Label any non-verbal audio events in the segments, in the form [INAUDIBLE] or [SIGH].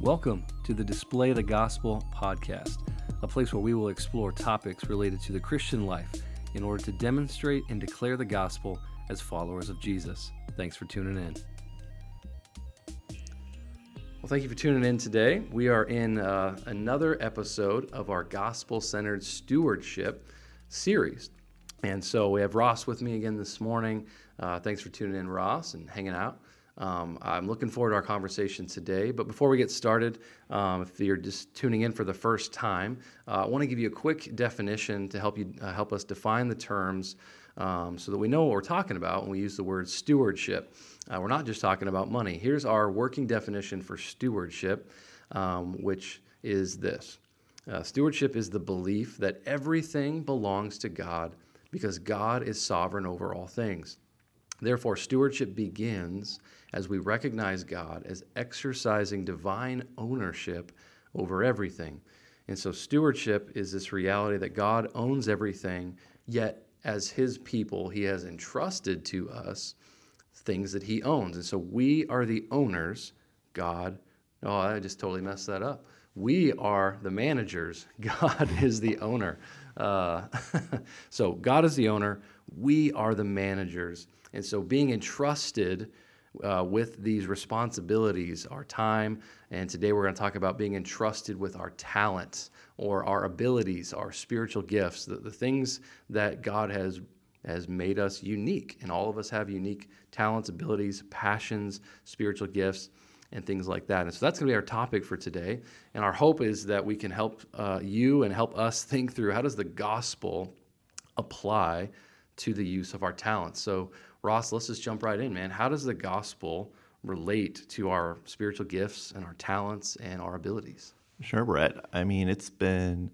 Welcome to the Display the Gospel podcast, a place where we will explore topics related to the Christian life in order to demonstrate and declare the gospel as followers of Jesus. Thanks for tuning in. Well, thank you for tuning in today. We are in uh, another episode of our gospel centered stewardship series. And so we have Ross with me again this morning. Uh, thanks for tuning in, Ross, and hanging out. Um, I'm looking forward to our conversation today. But before we get started, um, if you're just tuning in for the first time, uh, I want to give you a quick definition to help you uh, help us define the terms um, so that we know what we're talking about when we use the word stewardship. Uh, we're not just talking about money. Here's our working definition for stewardship, um, which is this uh, Stewardship is the belief that everything belongs to God because God is sovereign over all things. Therefore, stewardship begins as we recognize God as exercising divine ownership over everything. And so, stewardship is this reality that God owns everything, yet, as His people, He has entrusted to us things that He owns. And so, we are the owners. God, oh, I just totally messed that up. We are the managers, [LAUGHS] God is the owner. Uh, [LAUGHS] so, God is the owner, we are the managers. And so, being entrusted uh, with these responsibilities, our time, and today we're going to talk about being entrusted with our talents or our abilities, our spiritual gifts, the, the things that God has has made us unique. And all of us have unique talents, abilities, passions, spiritual gifts, and things like that. And so that's going to be our topic for today. And our hope is that we can help uh, you and help us think through how does the gospel apply to the use of our talents. So Ross, let's just jump right in, man. How does the gospel relate to our spiritual gifts and our talents and our abilities? Sure, Brett. I mean, it's been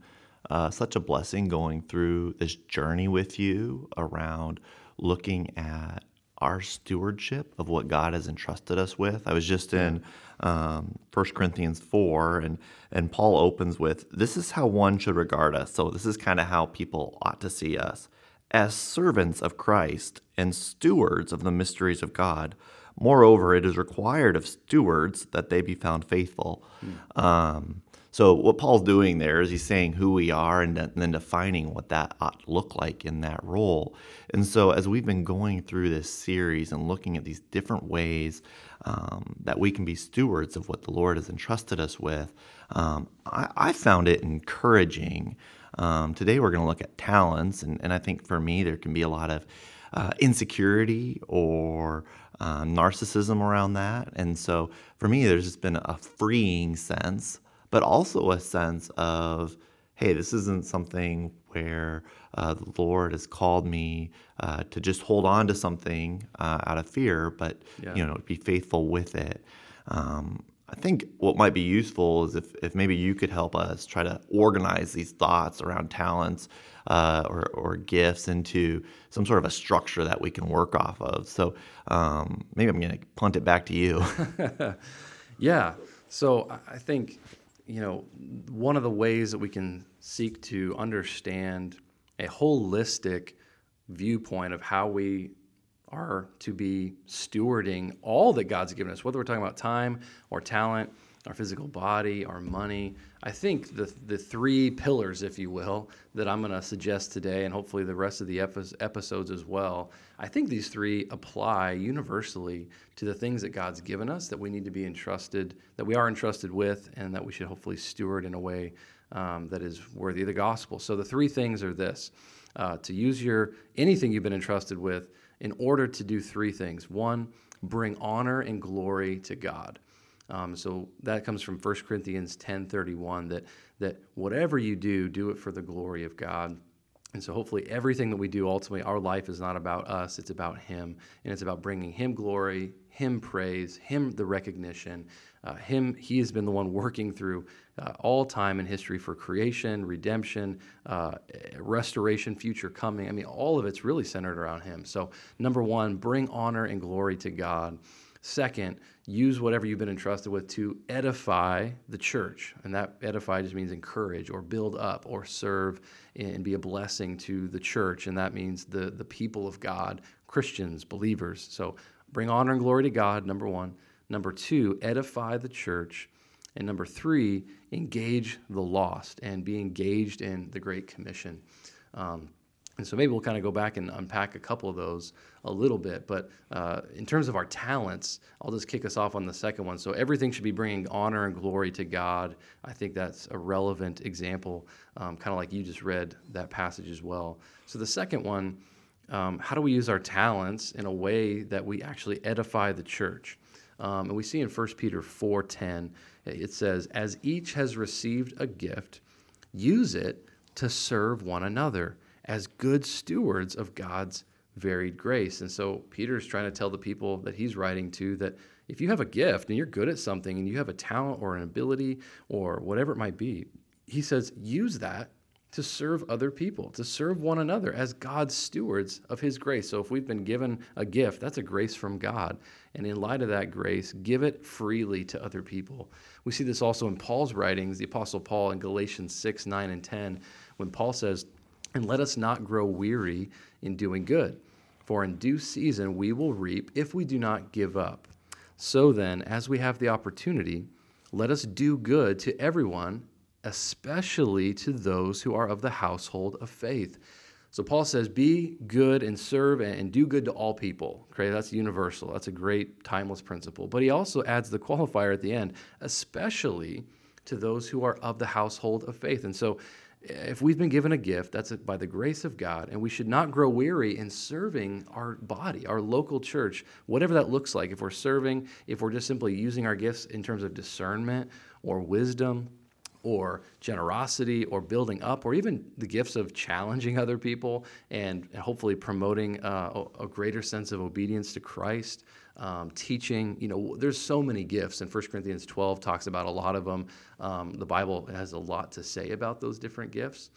uh, such a blessing going through this journey with you around looking at our stewardship of what God has entrusted us with. I was just in um, 1 Corinthians 4, and, and Paul opens with, This is how one should regard us. So, this is kind of how people ought to see us as servants of Christ and stewards of the mysteries of God. Moreover, it is required of stewards that they be found faithful. Mm. Um, so, what Paul's doing there is he's saying who we are and then defining what that ought to look like in that role. And so, as we've been going through this series and looking at these different ways um, that we can be stewards of what the Lord has entrusted us with, um, I, I found it encouraging um, today we're going to look at talents, and, and I think for me there can be a lot of uh, insecurity or um, narcissism around that. And so for me, there's just been a freeing sense, but also a sense of, hey, this isn't something where uh, the Lord has called me uh, to just hold on to something uh, out of fear, but yeah. you know, be faithful with it. Um, I think what might be useful is if, if maybe you could help us try to organize these thoughts around talents uh, or, or gifts into some sort of a structure that we can work off of. So um, maybe I'm going to punt it back to you. [LAUGHS] yeah. So I think, you know, one of the ways that we can seek to understand a holistic viewpoint of how we are to be stewarding all that God's given us, whether we're talking about time or talent, our physical body, our money. I think the, the three pillars, if you will, that I'm going to suggest today, and hopefully the rest of the episodes as well, I think these three apply universally to the things that God's given us that we need to be entrusted, that we are entrusted with, and that we should hopefully steward in a way um, that is worthy of the gospel. So the three things are this uh, to use your anything you've been entrusted with in order to do three things. One, bring honor and glory to God. Um, so that comes from 1 Corinthians 10:31 that that whatever you do, do it for the glory of God. And so hopefully everything that we do ultimately our life is not about us, it's about him and it's about bringing him glory, him praise, him the recognition. Uh, him he has been the one working through uh, all time in history for creation, redemption, uh, restoration, future coming. I mean, all of it's really centered around Him. So, number one, bring honor and glory to God. Second, use whatever you've been entrusted with to edify the church. And that edify just means encourage or build up or serve and be a blessing to the church. And that means the, the people of God, Christians, believers. So bring honor and glory to God, number one. Number two, edify the church. And number three, engage the lost and be engaged in the Great Commission. Um, and so maybe we'll kind of go back and unpack a couple of those a little bit. But uh, in terms of our talents, I'll just kick us off on the second one. So everything should be bringing honor and glory to God. I think that's a relevant example, um, kind of like you just read that passage as well. So the second one, um, how do we use our talents in a way that we actually edify the church? Um, and we see in 1 Peter 4:10, it says, "As each has received a gift, use it to serve one another." as good stewards of God's varied grace. And so Peter's trying to tell the people that he's writing to that if you have a gift and you're good at something and you have a talent or an ability or whatever it might be, he says, use that to serve other people, to serve one another as God's stewards of his grace. So if we've been given a gift, that's a grace from God. And in light of that grace, give it freely to other people. We see this also in Paul's writings, the Apostle Paul in Galatians 6, 9, and 10, when Paul says, and let us not grow weary in doing good, for in due season we will reap if we do not give up. So then, as we have the opportunity, let us do good to everyone, especially to those who are of the household of faith. So Paul says, be good and serve and do good to all people. Okay, that's universal. That's a great timeless principle. But he also adds the qualifier at the end, especially to those who are of the household of faith. And so if we've been given a gift, that's by the grace of God, and we should not grow weary in serving our body, our local church, whatever that looks like. If we're serving, if we're just simply using our gifts in terms of discernment or wisdom or generosity or building up or even the gifts of challenging [LAUGHS] other people and hopefully promoting uh, a greater sense of obedience to Christ um, teaching. You know, there's so many gifts, and 1 Corinthians 12 talks about a lot of them. Um, the Bible has a lot to say about those different gifts.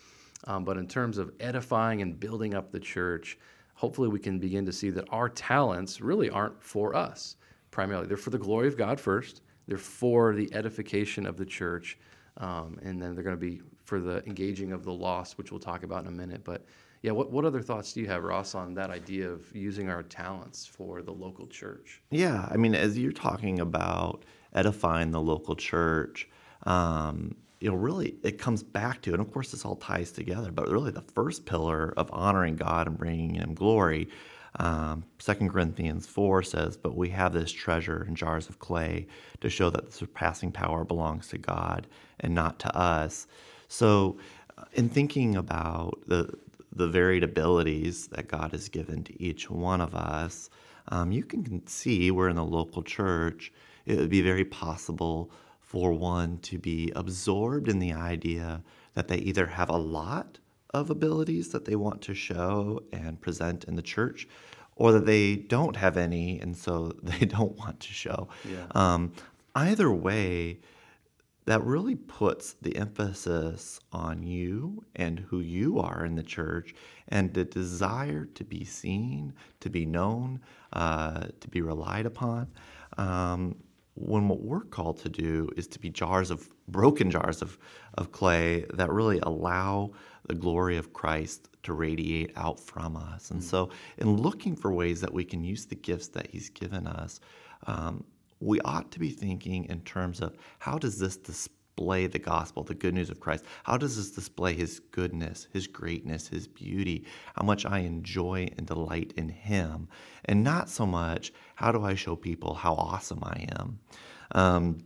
Um, but in terms of edifying and building up the church, hopefully we can begin to see that our talents really aren't for us primarily. They're for the glory of God first, they're for the edification of the church, um, and then they're going to be for the engaging of the lost, which we'll talk about in a minute. But yeah, what, what other thoughts do you have, Ross, on that idea of using our talents for the local church? Yeah, I mean, as you're talking about edifying the local church, um, you know, really it comes back to, and of course this all ties together, but really the first pillar of honoring God and bringing Him glory. Um, 2 Corinthians 4 says, But we have this treasure in jars of clay to show that the surpassing power belongs to God and not to us. So, uh, in thinking about the the varied abilities that God has given to each one of us, um, you can see where in the local church it would be very possible for one to be absorbed in the idea that they either have a lot of abilities that they want to show and present in the church, or that they don't have any and so [LAUGHS] they don't want to show. Yeah. Um, either way, that really puts the emphasis on you and who you are in the church and the desire to be seen, to be known, uh, to be relied upon. Um, when what we're called to do is to be jars of broken jars of, of clay that really allow the glory of Christ to radiate out from us. And mm. so, in looking for ways that we can use the gifts that He's given us, um, we ought to be thinking in terms of how does this display the gospel, the good news of Christ? How does this display his goodness, his greatness, his beauty, how much I enjoy and delight in him? And not so much how do I show people how awesome I am? Um,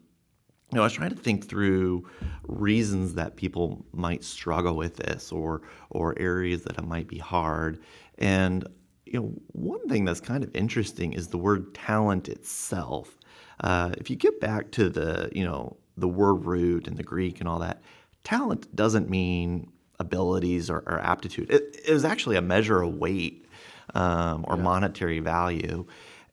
you know, I was trying to think through reasons that people might struggle with this or or areas that it might be hard. And you know, one thing that's kind of interesting is the word talent itself. Uh, if you get back to the, you know, the word root and the Greek and all that, talent doesn't mean abilities or, or aptitude. It, it, was actually a measure of weight um, or yeah. monetary value.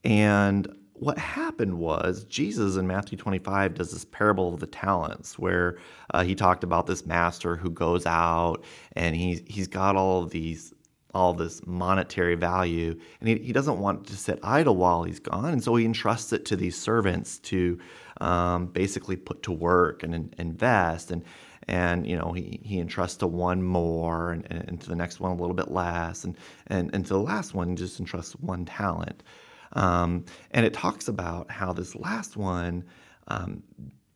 And what happened was Jesus in Matthew 25 does this parable of the talents where uh, he talked about this master who goes out and he's, he's got all of these all this monetary value. And he, he doesn't want to sit idle while he's gone. And so he entrusts it to these servants to um, basically put to work and, and, invest. And, and you know, he, he entrusts to one more and, and to the next one a little bit less. And, and, and to the last one, just entrusts one talent. Um, and it talks about how this last one um,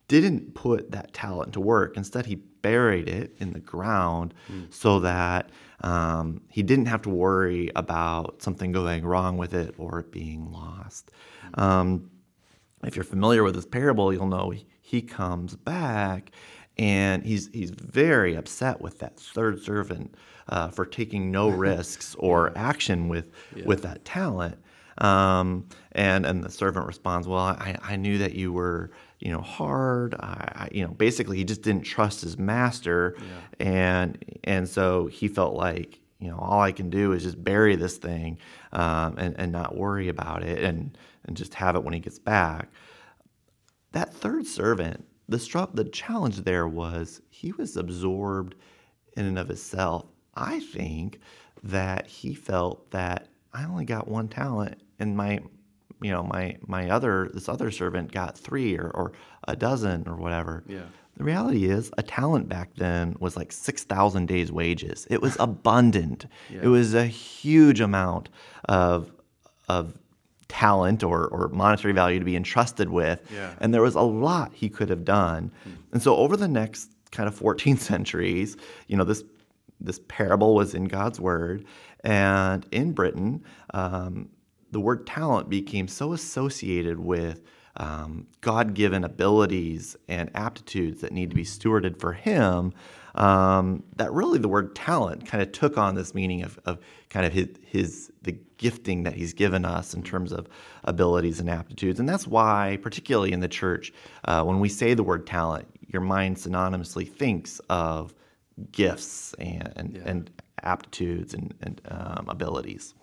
didn't put that talent to work. Instead, he buried it in the ground mm. so that um, he didn't have to worry about something going wrong with it or it being lost. Um, if you're familiar with this parable, you'll know he, comes back and he's he's very upset with that third servant uh, for taking no [LAUGHS] risks or action with yeah. with that talent. Um, and and the servant responds, "Well, I, I knew that you were you know hard. I, you know basically he just didn't trust his master, yeah. and and so he felt like you know all I can do is just bury this thing um, and and not worry about it and and just have it when he gets back." That third servant, the str- the challenge there was he was absorbed in and of himself. I think that he felt that I only got one talent and my you know my my other this other servant got three or, or a dozen or whatever yeah the reality is a talent back then was like 6000 days wages it was [LAUGHS] abundant yeah. it was a huge amount of of talent or, or monetary value to be entrusted with yeah. and there was a lot he could have done hmm. and so over the next kind of 14 [LAUGHS] centuries you know this this parable was in god's word and in britain um, the word talent became so associated with um, God given abilities and aptitudes that need to be stewarded for Him um, that really the word talent kind of took on this meaning of, of kind of his, his the gifting that He's given us in terms of abilities and aptitudes. And that's why, particularly in the church, uh, when we say the word talent, your mind synonymously thinks of gifts and, and, yeah. and aptitudes and, and um, abilities.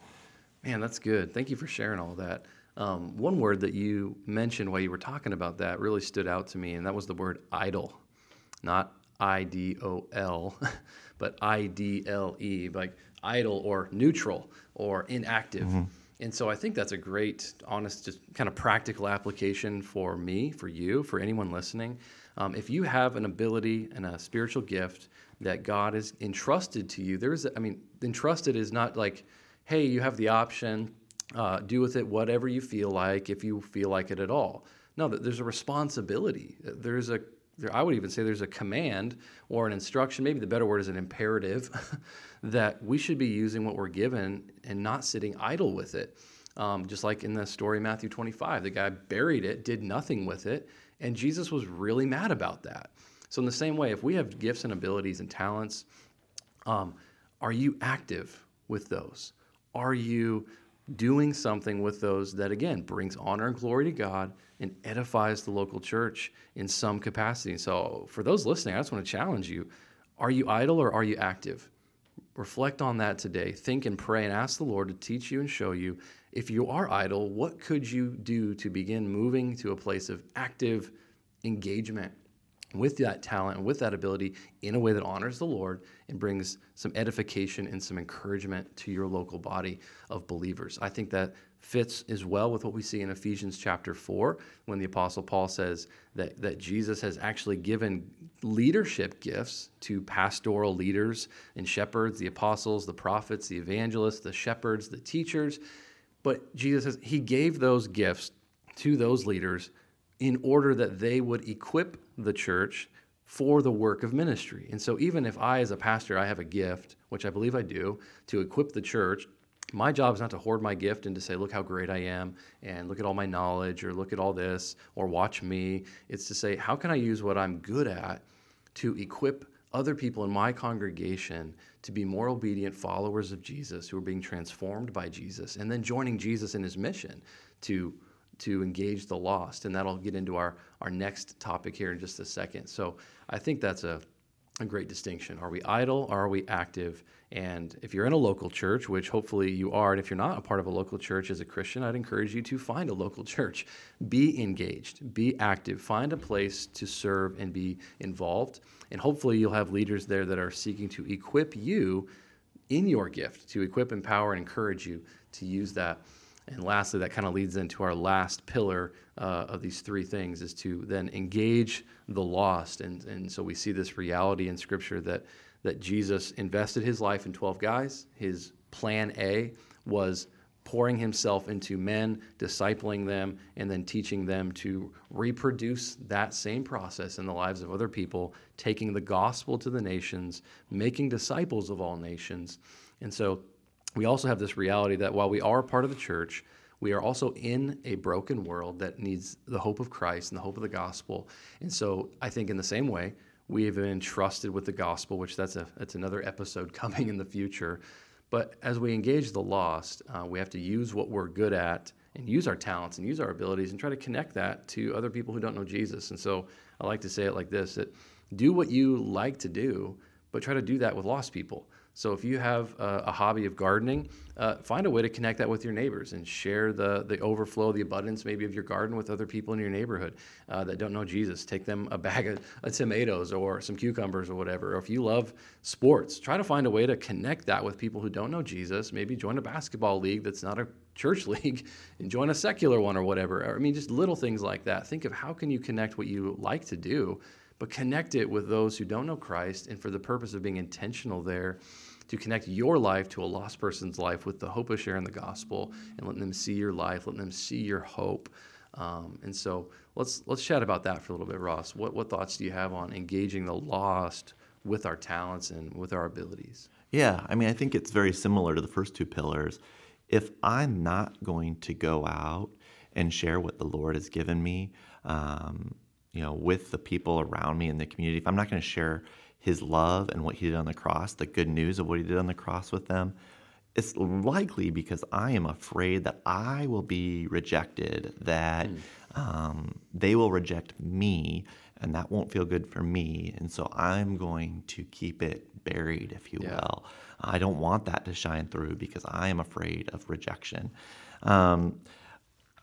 Man, that's good. Thank you for sharing all that. Um, one word that you mentioned while you were talking about that really stood out to me, and that was the word idle. Not I D O L, [LAUGHS] but I D L E, like idle or neutral or inactive. Mm-hmm. And so I think that's a great, honest, just kind of practical application for me, for you, for anyone listening. Um, if you have an ability and a spiritual gift that God has entrusted to you, there's, I mean, entrusted is not like, hey, you have the option, uh, do with it whatever you feel like, if you feel like it at all. No, there's a responsibility. There's a, there, I would even say there's a command or an instruction, maybe the better word is an imperative, [LAUGHS] that we should be using what we're given and not sitting idle with it. Um, just like in the story Matthew 25, the guy buried it, did nothing with it, and Jesus was really mad about that. So, in the same way, if we have gifts and abilities and talents, um, are you active with those? Are you doing something with those that, again, brings honor and glory to God and edifies the local church in some capacity? So, for those listening, I just want to challenge you are you idle or are you active? Reflect on that today. Think and pray and ask the Lord to teach you and show you if you are idle, what could you do to begin moving to a place of active engagement with that talent and with that ability in a way that honors the Lord and brings some edification and some encouragement to your local body of believers. I think that fits as well with what we see in Ephesians chapter 4 when the apostle Paul says that, that Jesus has actually given leadership gifts to pastoral leaders and shepherds, the apostles, the prophets, the evangelists, the shepherds, the teachers. But Jesus says he gave those gifts to those leaders in order that they would equip the church for the work of ministry. And so, even if I, as a pastor, I have a gift, which I believe I do, to equip the church, my job is not to hoard my gift and to say, look how great I am, and look at all my knowledge, or look at all this, or watch me. It's to say, how can I use what I'm good at to equip other people in my congregation to be more obedient followers of Jesus who are being transformed by Jesus, and then joining Jesus in his mission to to engage the lost. And that'll get into our, our next topic here in just a second. So I think that's a, a great distinction. Are we idle or are we active? And if you're in a local church, which hopefully you are, and if you're not a part of a local church as a Christian, I'd encourage you to find a local church. Be engaged, be active, find a place to serve and be involved. And hopefully you'll have leaders there that are seeking to equip you in your gift, to equip, empower, and encourage you to use that and lastly, that kind of leads into our last pillar uh, of these three things is to then engage the lost. And, and so we see this reality in Scripture that, that Jesus invested his life in 12 guys. His plan A was pouring himself into men, discipling them, and then teaching them to reproduce that same process in the lives of other people, taking the gospel to the nations, making disciples of all nations. And so we also have this reality that while we are part of the church, we are also in a broken world that needs the hope of Christ and the hope of the gospel. And so I think in the same way, we have been entrusted with the gospel, which that's a that's another episode [LAUGHS] coming in the future. But as we engage the lost, uh, we have to use what we're good at and use our talents and use our abilities and try to connect that to other people who don't know Jesus. And so I like to say it like this: that do what you like to do, but try to do that with lost people. So if you have a, a hobby of gardening, uh, find a way to connect that with your neighbors and share the the overflow, the abundance maybe of your garden with other people in your neighborhood uh, that don't know Jesus. Take them a bag of, of tomatoes or some cucumbers or whatever. Or if you love sports, try to find a way to connect that with people who don't know Jesus. Maybe join a basketball league that's not a church [LAUGHS] league and join a secular one or whatever. I mean, just little things like that. Think of how can you connect what you like to do but connect it with those who don't know Christ and for the purpose of being intentional there to connect your life to a lost person's life with the hope of sharing the gospel and letting them see your life, letting them see your hope. Um, and so let's let's chat about that for a little bit, Ross. What what thoughts do you have on engaging the lost with our talents and with our abilities? Yeah, I mean, I think it's very similar to the first two pillars. If I'm not going to go out and share what the Lord has given me, um, you know, with the people around me in the community, if I'm not going to share his love and what he did on the cross, the good news of what he did on the cross with them, it's likely because I am afraid that I will be rejected, that mm. um, they will reject me, and that won't feel good for me. And so I'm going to keep it buried, if you yeah. will. I don't want that to shine through because I am afraid of rejection. Um,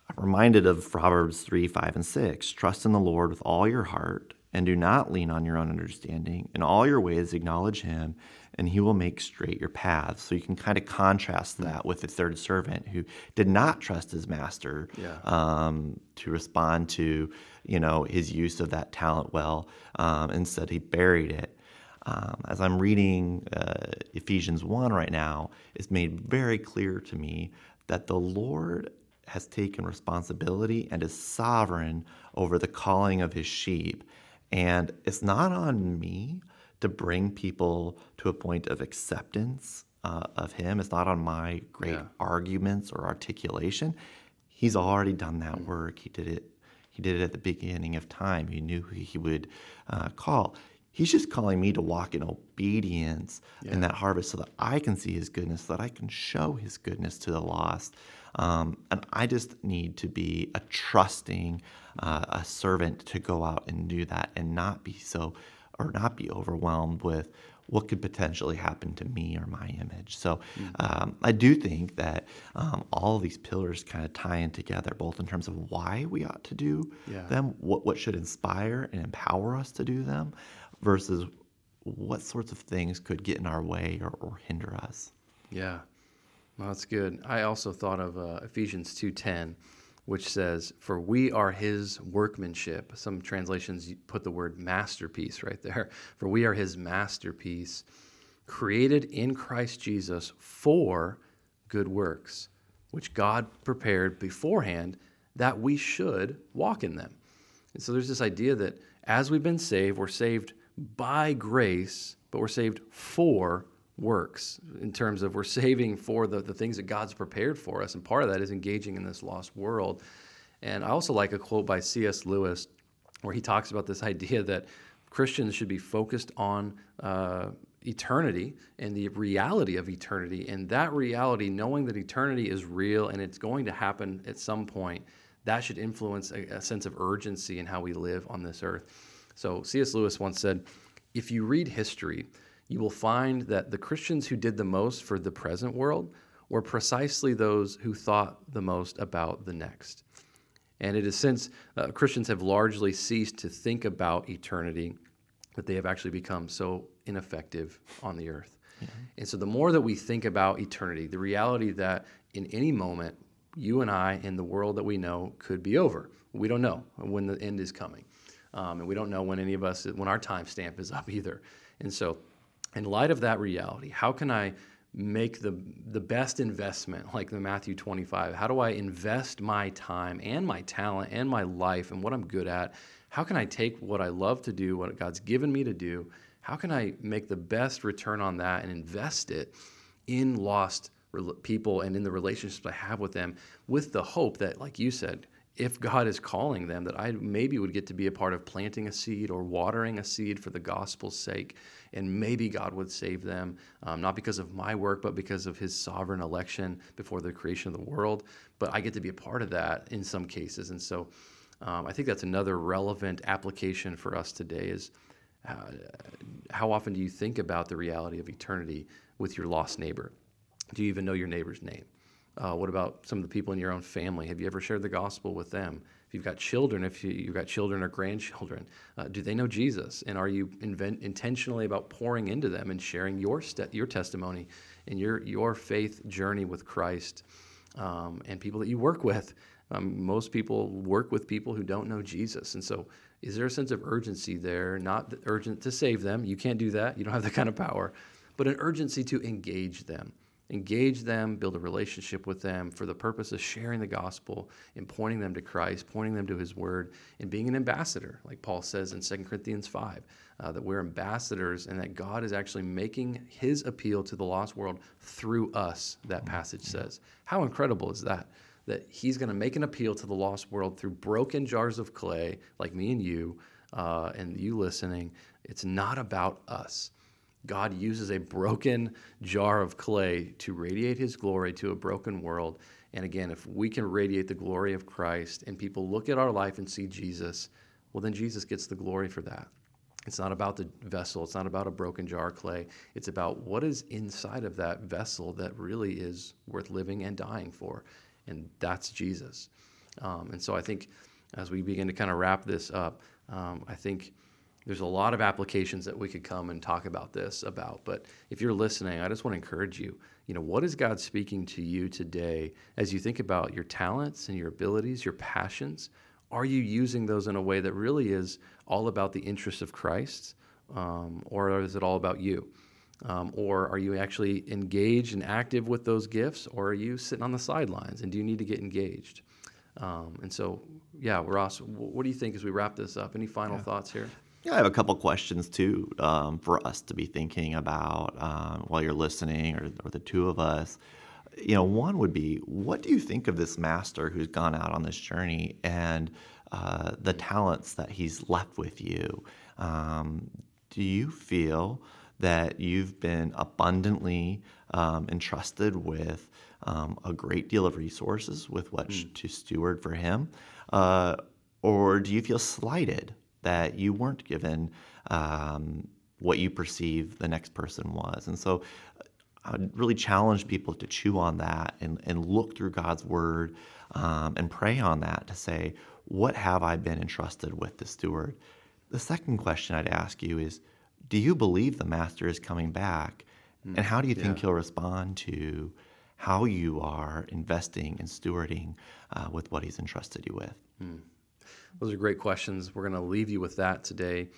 I'm reminded of Proverbs 3, 5, and 6. Trust in the Lord with all your heart and do not lean on your own understanding. In all your ways, acknowledge him, and he will make straight your paths. So you can kind of contrast that with the third servant who did not trust his master yeah. um, to respond to, you know, his use of that talent well. Um, instead, he buried it. Um, as I'm reading uh, Ephesians 1 right now, it's made very clear to me that the Lord has taken responsibility and is sovereign over the calling of his sheep. And it's not on me to bring people to a point of acceptance uh, of him. It's not on my great yeah. arguments or articulation. He's already done that mm. work. He did it. He did it at the beginning of time. He knew who he would uh, call. He's just calling me to walk in obedience yeah. in that harvest so that I can see his goodness, so that I can show his goodness to the lost. Um, and I just need to be a trusting, uh, a servant to go out and do that and not be so, or not be overwhelmed with what could potentially happen to me or my image. So mm-hmm. um, I do think that um, all of these pillars kind of tie in together, both in terms of why we ought to do yeah. them, what, what should inspire and empower us to do them, versus what sorts of things could get in our way or, or hinder us. Yeah. Well, that's good. I also thought of uh, Ephesians 2:10, which says, "For we are His workmanship." Some translations put the word masterpiece right there. [LAUGHS] For we are His masterpiece, created in Christ Jesus for good works, which God prepared beforehand that we should walk in them. And so there's this idea that as we've been saved, we're saved by grace, but we're saved for works in terms of we're saving for the, the things that God's prepared for us. And part of that is engaging in this lost world. And I also like a quote by C.S. Lewis where he talks about this [LAUGHS] idea that Christians should be focused on uh, eternity and the reality of eternity. And that reality, knowing that eternity is real and it's going to happen at some point, that should influence a, a sense of urgency in how we live on this earth. So C.S. Lewis once said, if you read history, you will find that the Christians who did the most for the present world were precisely those who thought the most about the next. And it is since uh, Christians have largely ceased to think about eternity that they have actually become so ineffective on the earth. Mm-hmm. And so, the more that we think about eternity, the reality that in any moment, you and I and the world that we know could be over. We don't know when the end is coming. Um, and we don't know when any of us, when our time stamp is up either. And so, in light of that reality, how can I make the the best investment like the Matthew 25 how do I invest my time and my talent and my life and what I'm good at? How can I take what I love to do what God's given me to do? How can I make the best return on that and invest it in lost people and in the relationships I have with them with the hope that like you said if God is calling them, that I maybe would get to be a part of planting a seed or watering a seed for the gospel's sake. And maybe God would save them, um, not because of my work, but because of his sovereign election before the creation of the world. But I get to be a part of that in some cases. And so um, I think that's another relevant application for us today is uh, how often do you think about the reality of eternity with your lost neighbor? Do you even know your neighbor's name? Uh, what about some of the people in your own family? Have you ever shared the gospel with them? If you've got children, if you, have got children or grandchildren, uh, do they know Jesus? And are you invent, intentionally about pouring into them and sharing your st- your testimony and your your faith journey with Christ um, and people that you work with? Um, most people work with people who don't know Jesus, and so is there a sense of urgency there? Not urgent to save them. You can't do that. You don't have that kind of power, but an urgency to engage them engage them, build a relationship with them for the purpose of sharing the gospel and pointing them to Christ, pointing them to his word, and being an ambassador, like Paul says in 2 Corinthians 5, uh, that we're ambassadors and that God is actually making his appeal to the lost world through us, that passage says. How incredible is that? That he's going to make an appeal to the lost world through broken jars of clay, like me and you, uh, and you listening. It's not about us. God uses a broken jar of clay to radiate his glory to a broken world. And again, if we can radiate the glory of Christ and people look at our life and see Jesus, well, then Jesus gets the glory for that. It's not about the vessel, it's not about a broken jar of clay. It's about what is inside of that vessel that really is worth living and dying for. And that's Jesus. Um, and so I think as we begin to kind of wrap this up, um, I think there's a lot of applications that we could come and talk about this about but if you're listening i just want to encourage you you know what is god speaking to you today? As you think about your talents and your abilities your passions are you using those in a way that really is all about the interests of christ um, or is it all about you? Um, or are you actually engaged and active with those gifts or are you sitting on the sidelines and do you need to get engaged? Um, and so yeah ross what do you think as we wrap this up? Any final yeah. thoughts here yeah, I have a couple questions too um, for us to be thinking about um, while you're listening, or, or the two of us. You know, one would be, what do you think of this master who's gone out on this journey and uh, the talents that he's left with you? Um, do you feel that you've been abundantly um, entrusted with um, a great deal of resources with what mm. to steward for him? Uh, or do you feel slighted that you weren't given um, what you perceive the next person was. And so I would really challenge people to chew on that and, and look through God's word um, and pray on that to say, what have I been entrusted with the steward? The second question I'd ask you is, do you believe the master is coming back? Mm, and how do you think yeah. he'll respond to how you are investing and stewarding uh, with what he's entrusted you with? Mm. Those are great questions. We're going to leave you with that today.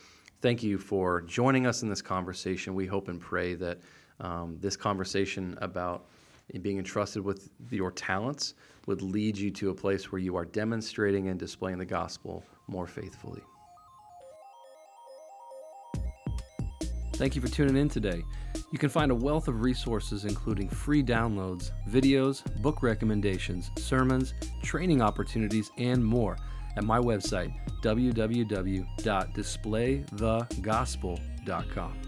Thank you for joining us in this conversation. We hope and pray that um, this conversation about being entrusted with your talents would lead you to a place where you are demonstrating and displaying the gospel more faithfully. Thank you for tuning in today. You can find a wealth of resources, including free downloads, videos, book recommendations, sermons, training opportunities, and more at my website, www.displaythegospel.com.